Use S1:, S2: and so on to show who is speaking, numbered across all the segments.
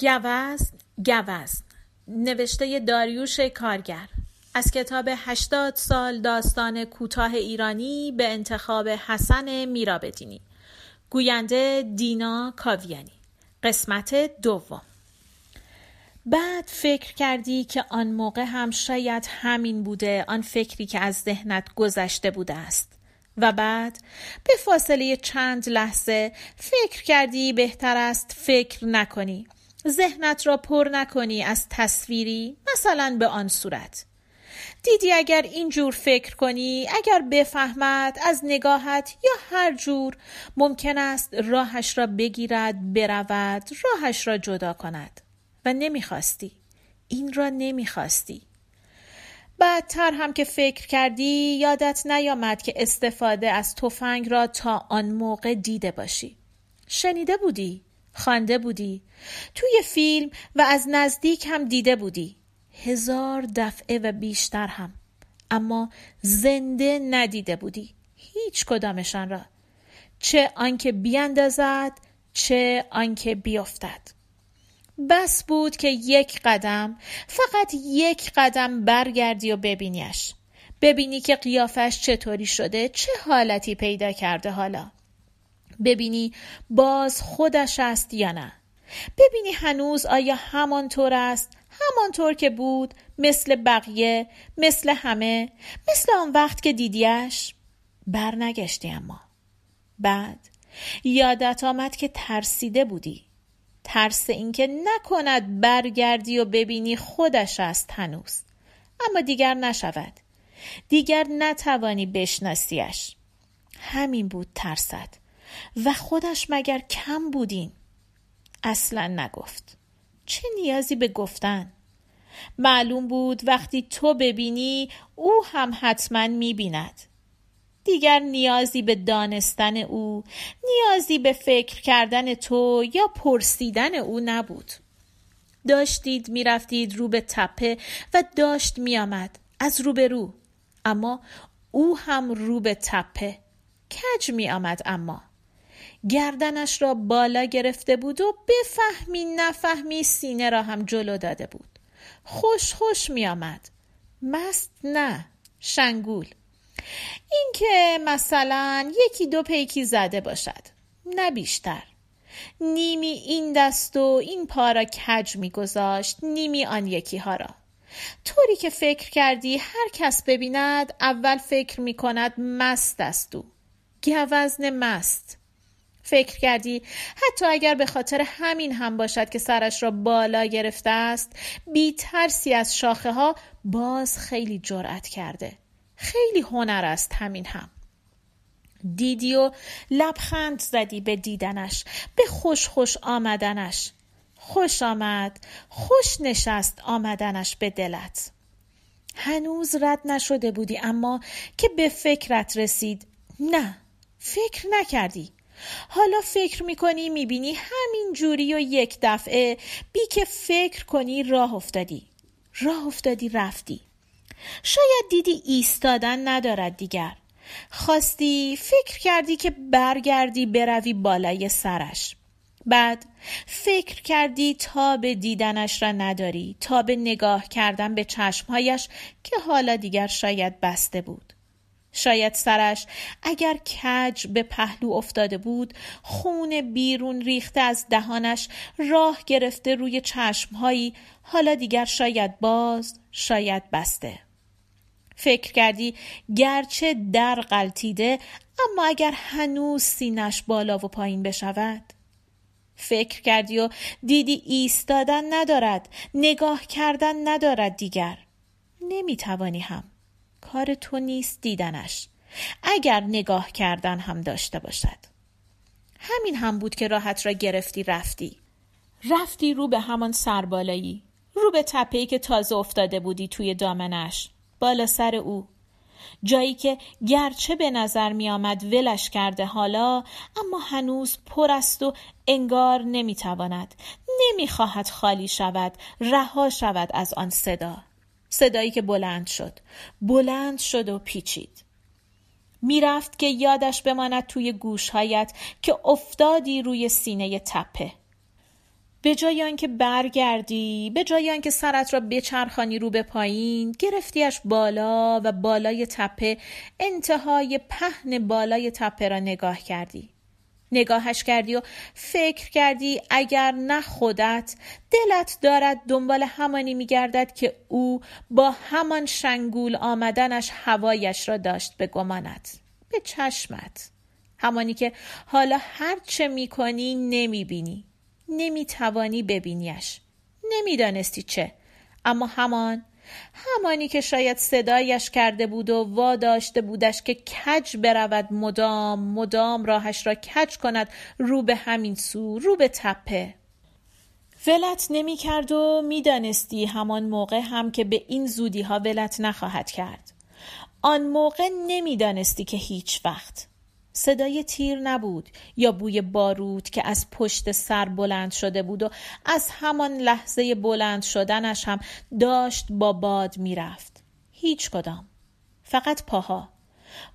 S1: گوزن گوزن. نوشته داریوش کارگر. از کتاب هشتاد سال داستان کوتاه ایرانی به انتخاب حسن میرابدینی. گوینده دینا کاویانی. قسمت دوم. بعد فکر کردی که آن موقع هم شاید همین بوده آن فکری که از ذهنت گذشته بوده است. و بعد به فاصله چند لحظه فکر کردی بهتر است فکر نکنی. ذهنت را پر نکنی از تصویری مثلا به آن صورت. دیدی اگر اینجور فکر کنی اگر بفهمد از نگاهت یا هر جور ممکن است راهش را بگیرد برود راهش را جدا کند. و نمی‌خواستی. این را نمی‌خواستی. بعدتر هم که فکر کردی یادت نیامد که استفاده از تفنگ را تا آن موقع دیده باشی. شنیده بودی؟ خوانده بودی. توی فیلم و از نزدیک هم دیده بودی. هزار دفعه و بیشتر هم. اما زنده ندیده بودی. هیچ کدامشان را. چه آنکه بیاندازد چه آنکه بیفتد. بس بود که یک قدم فقط یک قدم برگردی و ببینیش. ببینی که قیافش چطوری شده چه حالتی پیدا کرده حالا. ببینی باز خودش است یا نه. ببینی هنوز آیا همانطور است همانطور که بود مثل بقیه مثل همه مثل آن وقت که دیدیش؟ برنگشتی اما. بعد یادت آمد که ترسیده بودی. ترس اینکه نکند برگردی و ببینی خودش است هنوز. اما دیگر نشود. دیگر نتوانی بشناسیش. همین بود ترست. و خودش مگر کم بودین؟ اصلا نگفت. چه نیازی به گفتن؟ معلوم بود وقتی تو ببینی او هم حتما می‌بیند. دیگر نیازی به دانستن او نیازی به فکر کردن تو یا پرسیدن او نبود. داشتید می‌رفتید رو به تپه و داشت میآمد از رو به رو اما او هم رو به تپه. کج می آمد اما؟ گردنش را بالا گرفته بود و بفهمی نفهمی سینه را هم جلو داده بود. خوش خوش می آمد. مست نه. شنگول. اینکه مثلا یکی دو پیکی زده باشد. نه بیشتر. نیمی این دست و این پا را کج میگذاشت نیمی آن یکی ها را. طوری که فکر کردی هر کس ببیند اول فکر می کند مست است او. گوزن مست. فکر کردی؟ حتی اگر به خاطر همین هم باشد که سرش را بالا گرفته است بی ترسی از شاخه ها باز خیلی جرأت کرده. خیلی هنر است همین هم. دیدی و لبخند زدی به دیدنش به خوش خوش آمدنش. خوش آمد خوش نشست آمدنش به دلت. هنوز رد نشده بودی اما که به فکرت رسید. نه فکر نکردی. حالا فکر می‌کنی می‌بینی همین جوری و یک دفعه بی که فکر کنی راه افتادی. راه افتادی رفتی. شاید دیدی ایستادن ندارد دیگر. خواستی فکر کردی که برگردی بروی بالای سرش. بعد فکر کردی تا به دیدنش را نداری. تا به نگاه کردن به چشمهایش که حالا دیگر شاید بسته بود. شاید سرش. اگر کج به پهلو افتاده بود خون بیرون ریخته از دهانش راه گرفته روی چشمهایی. حالا دیگر شاید باز شاید بسته. فکر کردی گرچه در قلتیده اما اگر هنوز سینش بالا و پایین بشود؟ فکر کردی و دیدی ایستادن ندارد نگاه کردن ندارد دیگر. نمی‌توانی هم. کار تو نیست دیدنش. اگر نگاه کردن هم داشته باشد. همین هم بود که راحت را گرفتی رفتی. رفتی رو به همان سربالایی. رو به تپهی که تازه افتاده بودی توی دامنش. بالا سر او. جایی که گرچه به نظر می آمد ولش کرده حالا اما هنوز پر است و انگار نمی تواند خالی شود رها شود از آن صدا. صدایی که بلند شد. بلند شد و پیچید. می‌رفت که یادش بماند توی گوشهایت که افتادی روی سینه تپه. به جای آنکه برگردی به جای آنکه سرت را بچرخانی رو به پایین گرفتیش بالا و بالای تپه انتهای پهن بالای تپه را نگاه کردی. نگاهش کردی و فکر کردی اگر نه خودت دلت دارد دنبال همانی میگردد که او با همان شنگول آمدنش هوایش را داشت به گمانت. به چشمت. همانی که حالا هرچه می‌کنی نمی‌بینی. نمی‌توانی ببینیش. نمی‌دانستی چه. اما همان همانی که شاید صدایش کرده بود و واداشته بودش که کج برود مدام مدام راهش را کج کند رو به همین سو رو به تپه. ولت نمی کرد و می‌دانستی همان موقع هم که به این زودی ها ولت نخواهد کرد. آن موقع نمی‌دانستی که هیچ وقت. صدای تیر نبود یا بوی بارود که از پشت سر بلند شده بود و از همان لحظه بلند شدنش هم داشت با باد می‌رفت. هیچ کدام. فقط پاها.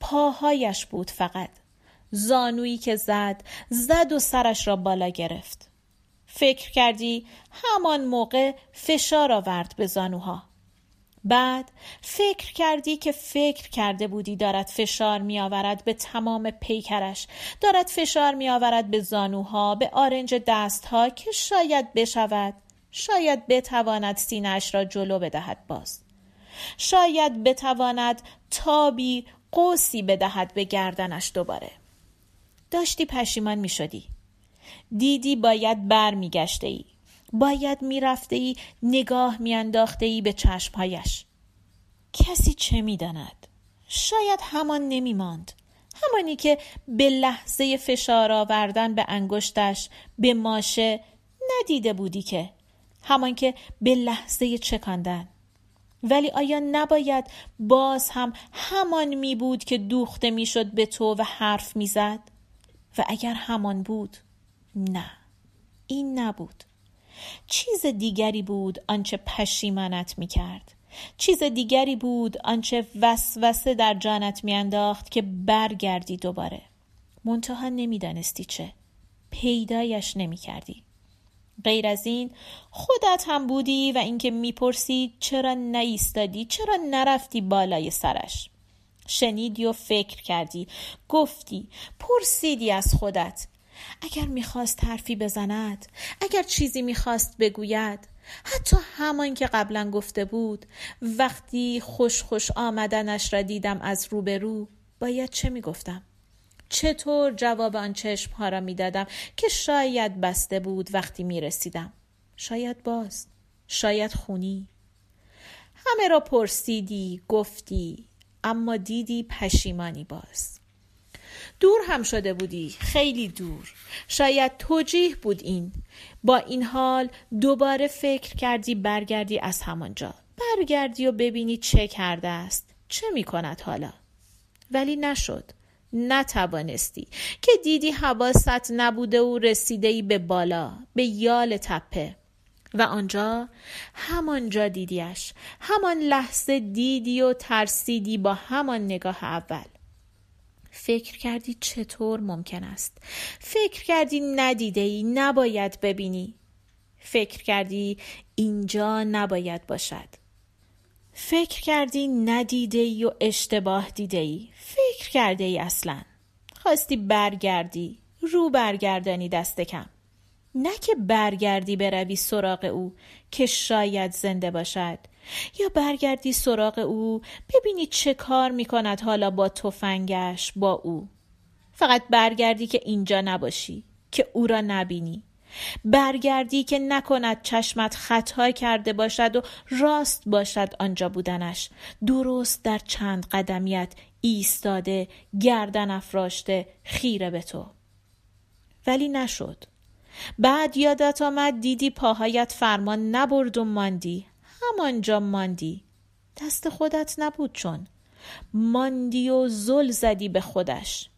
S1: پاهایش بود فقط. زانویی که زد زد و سرش را بالا گرفت. فکر کردی همان موقع فشار آورد به زانوها. بعد فکر کردی که فکر کرده بودی دارد فشار می آورد به تمام پیکرش دارد فشار می آورد به زانوها به آرنج دستها که شاید بشود. شاید بتواند سینش را جلو بدهد باز. شاید بتواند تابی قوسی بدهد به گردنش دوباره. داشتی پشیمان می شدی دیدی باید بر می گشته ای باید می‌رفته ای نگاه میانداخته ای به چشمهایش. کسی چه می‌داند؟ شاید همان نمیماند. همانی که به لحظه فشار آوردن به انگشتش به ماشه ندیده بودی که. همان که به لحظه چکاندن. ولی آیا نباید باز هم همان می بود که دوخته می‌شد به تو و حرف می‌زد و اگر همان بود نه. این نبود. چیز دیگری بود آنچه پشیمانت می کرد چیز دیگری بود آنچه وسوسه در جانت میانداخت که برگردی دوباره. منتها نمی‌دانستی چه. پیدایش نمی کردی غیر از این خودت هم بودی و اینکه می‌پرسی چرا نایستادی چرا نرفتی بالای سرش. شنیدی و فکر کردی. گفتی پرسیدی از خودت. اگر می‌خواست حرفی بزند اگر چیزی می‌خواست بگوید حتی همان که قبلا گفته بود وقتی خوش خوش آمدنش را دیدم از روبرو باید چه می‌گفتم؟ چطور جواب آن چشم ها را می‌دادم که شاید بسته بود وقتی می‌رسیدم؟ شاید باز شاید خونی. همه را پرسیدی گفتی اما دیدی پشیمانی باز. دور هم شده بودی خیلی دور. شاید توجیه بود این. با این حال دوباره فکر کردی برگردی از همانجا. برگردی و ببینی چه کرده است. چه می کند حالا؟ ولی نشد. نتوانستی. که دیدی حواست نبوده و رسیده ای به بالا به یال تپه. و آنجا همانجا دیدیش. همان لحظه دیدی و ترسیدی با همان نگاه اول. فکر کردی چطور ممکن است؟ فکر کردی ندیده ای نباید ببینی. فکر کردی اینجا نباید باشد. فکر کردی ندیده ای و اشتباه دیده ای فکر کرده ای اصلا. خواستی برگردی رو برگردانی دست کم. نه که برگردی بروی سراغ او که شاید زنده باشد. یا برگردی سراغ او ببینی چه کار می کند حالا با تفنگش با او. فقط برگردی که اینجا نباشی که او را نبینی. برگردی که نکند چشمت خطا کرده باشد و راست باشد آنجا بودنش. درست در چند قدمیت ایستاده گردن افراشته خیره به تو. ولی نشد. بعد یادت آمد دیدی پاهایت فرمان نبرد و ماندی. همانجا ماندی. دست خودت نبود چون. ماندی و زل زدی به خودش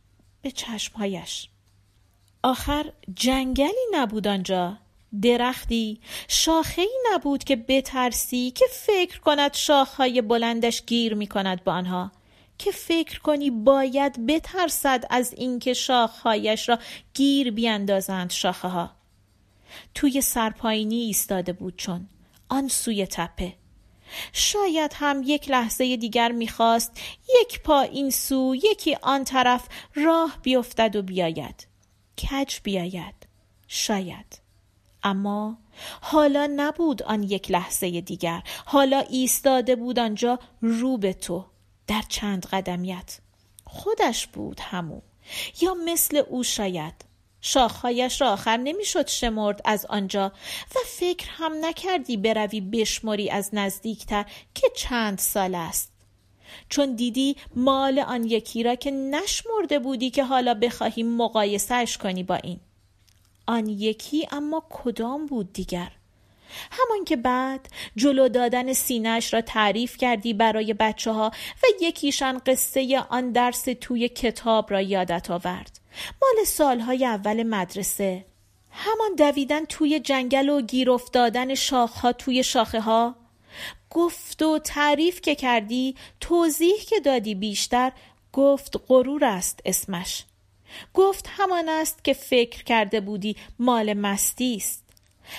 S1: به چشمهایش. آخر جنگلی نبود آنجا. درختی شاخهای نبود که بترسی که فکر کند شاخهای بلندش گیر می کند با آنها. که فکر کنی باید بترسد از اینکه شاخهایش را گیر بیاندازند شاخه ها توی سرپاینی ایستاده بود چون. آن سوی تپه. شاید هم یک لحظه دیگر می‌خواست یک پا این سو یکی آن طرف راه بیفتد و بیاید. کج بیاید؟ شاید. اما حالا نبود آن یک لحظه دیگر. حالا ایستاده بود آنجا رو به تو در چند قدمیت. خودش بود همو. یا مثل او شاید. شاخهایش را آخر نمی‌شد شمرد از آنجا و فکر هم نکردی بروی بشمری از نزدیکتر که چند سال است. چون دیدی مال آن یکی را که نشمرده بودی که حالا بخواهی مقایسهش کنی با این. آن یکی اما کدام بود دیگر؟ همان که بعد جلو دادن سینهش را تعریف کردی برای بچه ها و یکیشان قصه آن درس توی کتاب را یادت آورد. مال سالهای اول مدرسه. همان دویدن توی جنگل و گیر افتادن شاخها توی شاخه ها گفت و تعریف که کردی توضیح که دادی بیشتر گفت غرور است اسمش. گفت همان است که فکر کرده بودی مال مستی است.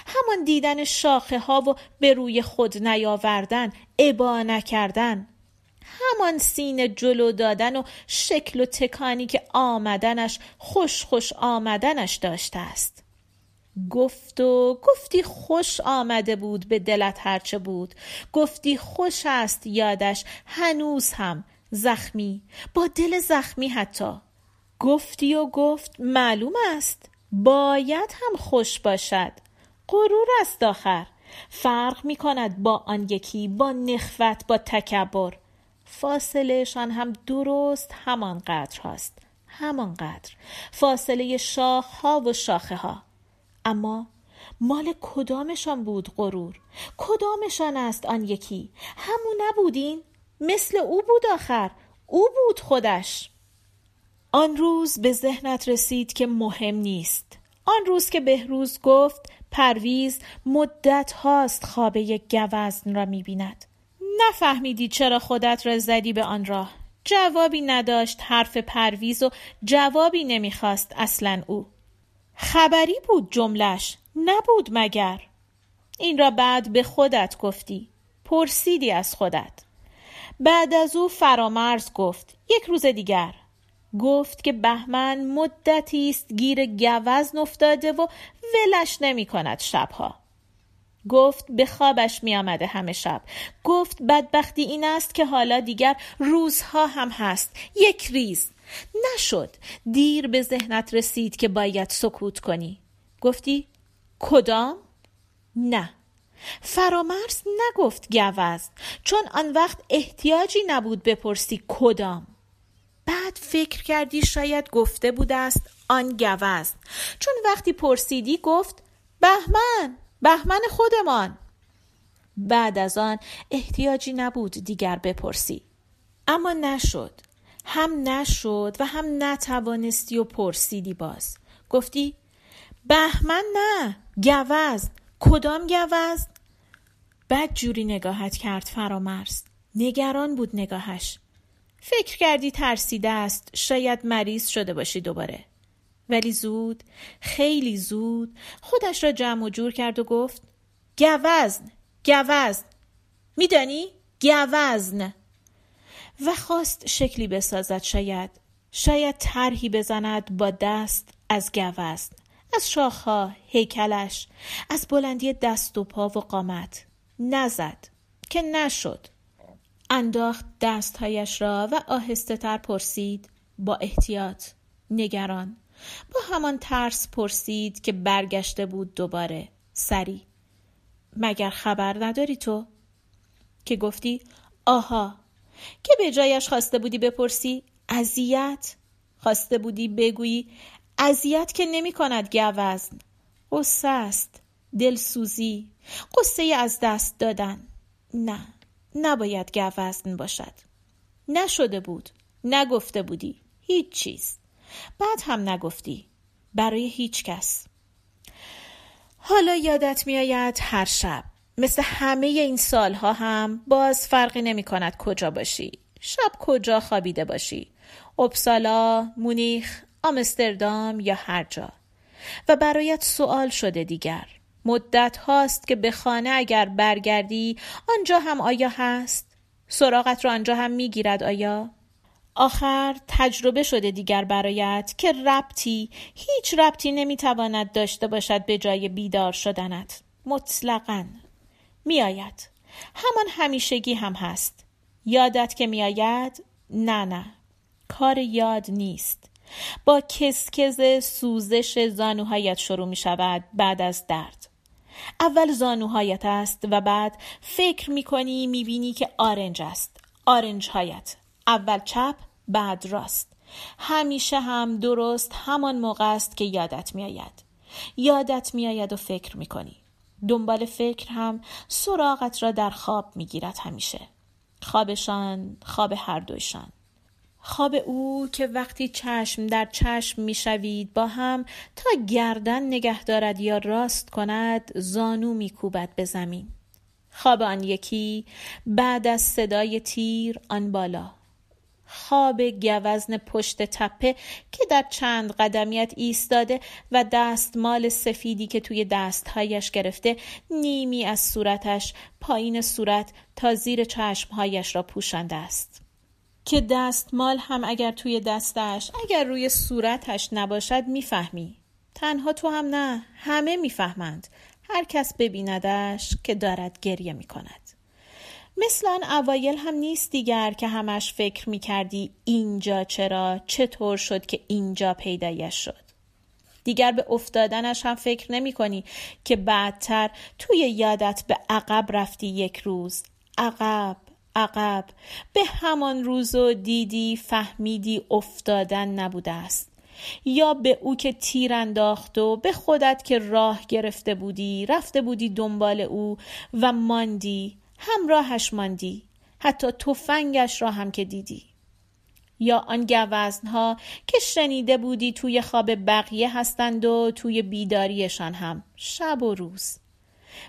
S1: همان دیدن شاخه ها و به روی خود نیاوردن ابا نکردن. همان سینه جلو دادن و شکل و تکانی که آمدنش خوش خوش آمدنش داشته است. گفت و گفتی خوش آمده بود به دلت هرچه بود. گفتی خوش است یادش هنوز هم زخمی با دل زخمی حتی. گفتی و گفت معلوم است باید هم خوش باشد. غرور است آخر. فرق می کند با آن یکی با نخوت با تکبر. فاصلهشان هم درست همانقدر هاست. همانقدر. فاصله شاخ ها و شاخه ها اما مال کدامشان بود غرور؟ کدامشان است آن یکی؟ همون نبودین؟ مثل او بود آخر. او بود خودش. آن روز به ذهنت رسید که مهم نیست. آن روز که بهروز گفت پرویز مدت هاست خواب یک گوزن را می‌بیند. نفهمیدی چرا خودت را زدی به آن راه. جوابی نداشت حرف پرویز و جوابی نمی‌خواست اصلا او. خبری بود جملش نبود مگر. این را بعد به خودت گفتی پرسیدی از خودت. بعد از او فرامرز گفت یک روز دیگر. گفت که بهمن مدتی است گیر گوزن افتاده و ولش نمی کند شبها. گفت به خوابش می آمده همه شب. گفت بدبختی این است که حالا دیگر روزها هم هست. یک ریز. نشد. دیر به ذهنت رسید که باید سکوت کنی. گفتی کدام؟ نه. فرامرز نگفت گوزن چون آن وقت احتیاجی نبود بپرسی کدام. بعد فکر کردی شاید گفته بوده است آن گوزن چون وقتی پرسیدی گفت بهمن! بهمن خودمان. بعد از آن احتیاجی نبود دیگر بپرسی. اما نشد. هم نشد و هم نتوانستی و پرسیدی باز. گفتی بهمن نه گوزن کدام گوزن بعد جوری نگاهت کرد فرامرز. نگران بود نگاهش. فکر کردی ترسیده است. شاید مریض شده باشی دوباره. ولی زود خیلی زود خودش را جمع و جور کرد و گفت گوزن گوزن. میدانی؟ گوزن. و خواست شکلی بسازد شاید. شاید طرحی بزند با دست از گوزن از شاخها هیکلش از بلندی دست و پا و قامت. نزد که نشد. انداخت دستهایش را و آهسته تر پرسید با احتیاط نگران. با همان ترس پرسید که برگشته بود دوباره. سری مگر خبر نداری تو؟ که گفتی آها. که به جایش خواسته بودی بپرسی؟ اذیت؟ خواسته بودی بگویی اذیت که نمی کند گوزن. قصه است دلسوزی. قصه از دست دادن. نه نباید گوزن باشد. نشده بود نگفته بودی. هیچ چیز. بعد هم نگفتی. برای هیچ کس. حالا یادت میآید هر شب مثل همه این سالها هم باز فرقی نمی کند کجا باشی. شب کجا خوابیده باشی؟ اپسالا، مونیخ، آمستردام یا هر جا. و برایت سوال شده دیگر. مدت هاست که به خانه اگر برگردی آنجا هم آیا هست؟ سراغت را آنجا هم می‌گیرد آیا؟ آخر تجربه شده دیگر برایت که ربطی هیچ ربطی نمی‌تواند داشته باشد به جای بیدار شدنت. مطلقا میآید. همان همیشگی هم هست. یادت که میآید؟ نه نه. کار یاد نیست. با کسکز سوزش زانوهایت شروع می شود بعد از درد. اول زانوهایت است و بعد فکر می کنی می بینی که آرنج است. آرنج هایت اول چپ بعد راست. همیشه هم درست همان موقع است که یادت می آید یادت می آید و فکر می کنی دنبال فکر هم سراغت را در خواب می گیرد همیشه. خوابشان خواب هر دویشان. خواب او که وقتی چشم در چشم می‌شوید با هم تا گردن نگه دارد یا راست کند زانو میکوبد به زمین. خواب آن یکی بعد از صدای تیر آن بالا. خواب گوزن پشت تپه که در چند قدمیت ایستاده و دستمال سفیدی که توی دستهایش گرفته نیمی از صورتش پایین صورت تا زیر چشمهایش را پوشانده است. که دستمال هم اگر توی دستش اگر روی صورتش نباشد می‌فهمی. تنها تو هم نه همه می‌فهمند. هر کس ببیندش که دارد گریه می کند مثل آن اوایل هم نیست دیگر که همش فکر می کردی اینجا چرا چطور شد که اینجا پیدایش شد. دیگر به افتادنش هم فکر نمی کنی که بعدتر توی یادت به عقب رفتی یک روز. عقب عقب. به همان روز و دیدی فهمیدی افتادن نبوده است. یا به او که تیر انداخت و به خودت که راه گرفته بودی رفته بودی دنبال او و ماندی. همراهش ماندی. حتی تفنگش را هم که دیدی. یا آن گوزنها که شنیده بودی توی خواب بقیه هستند و توی بیداریشان هم شب و روز.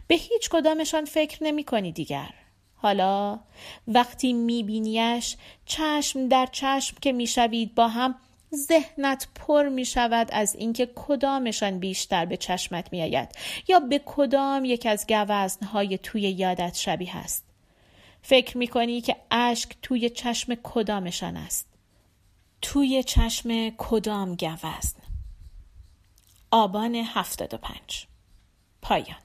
S1: به هیچ کدامشان فکر نمی کنی دیگر. حالا وقتی میبینیش چشم در چشم که می‌شوید با هم ذهنت پر می شود از اینکه کدامشان بیشتر به چشمت می آید یا به کدام یک از گوزنهای توی یادت شبیه است. فکر می کنی که اشک توی چشم کدامشان است. توی چشم کدام گوزن؟ آبان هفتاد و پنج. پایان.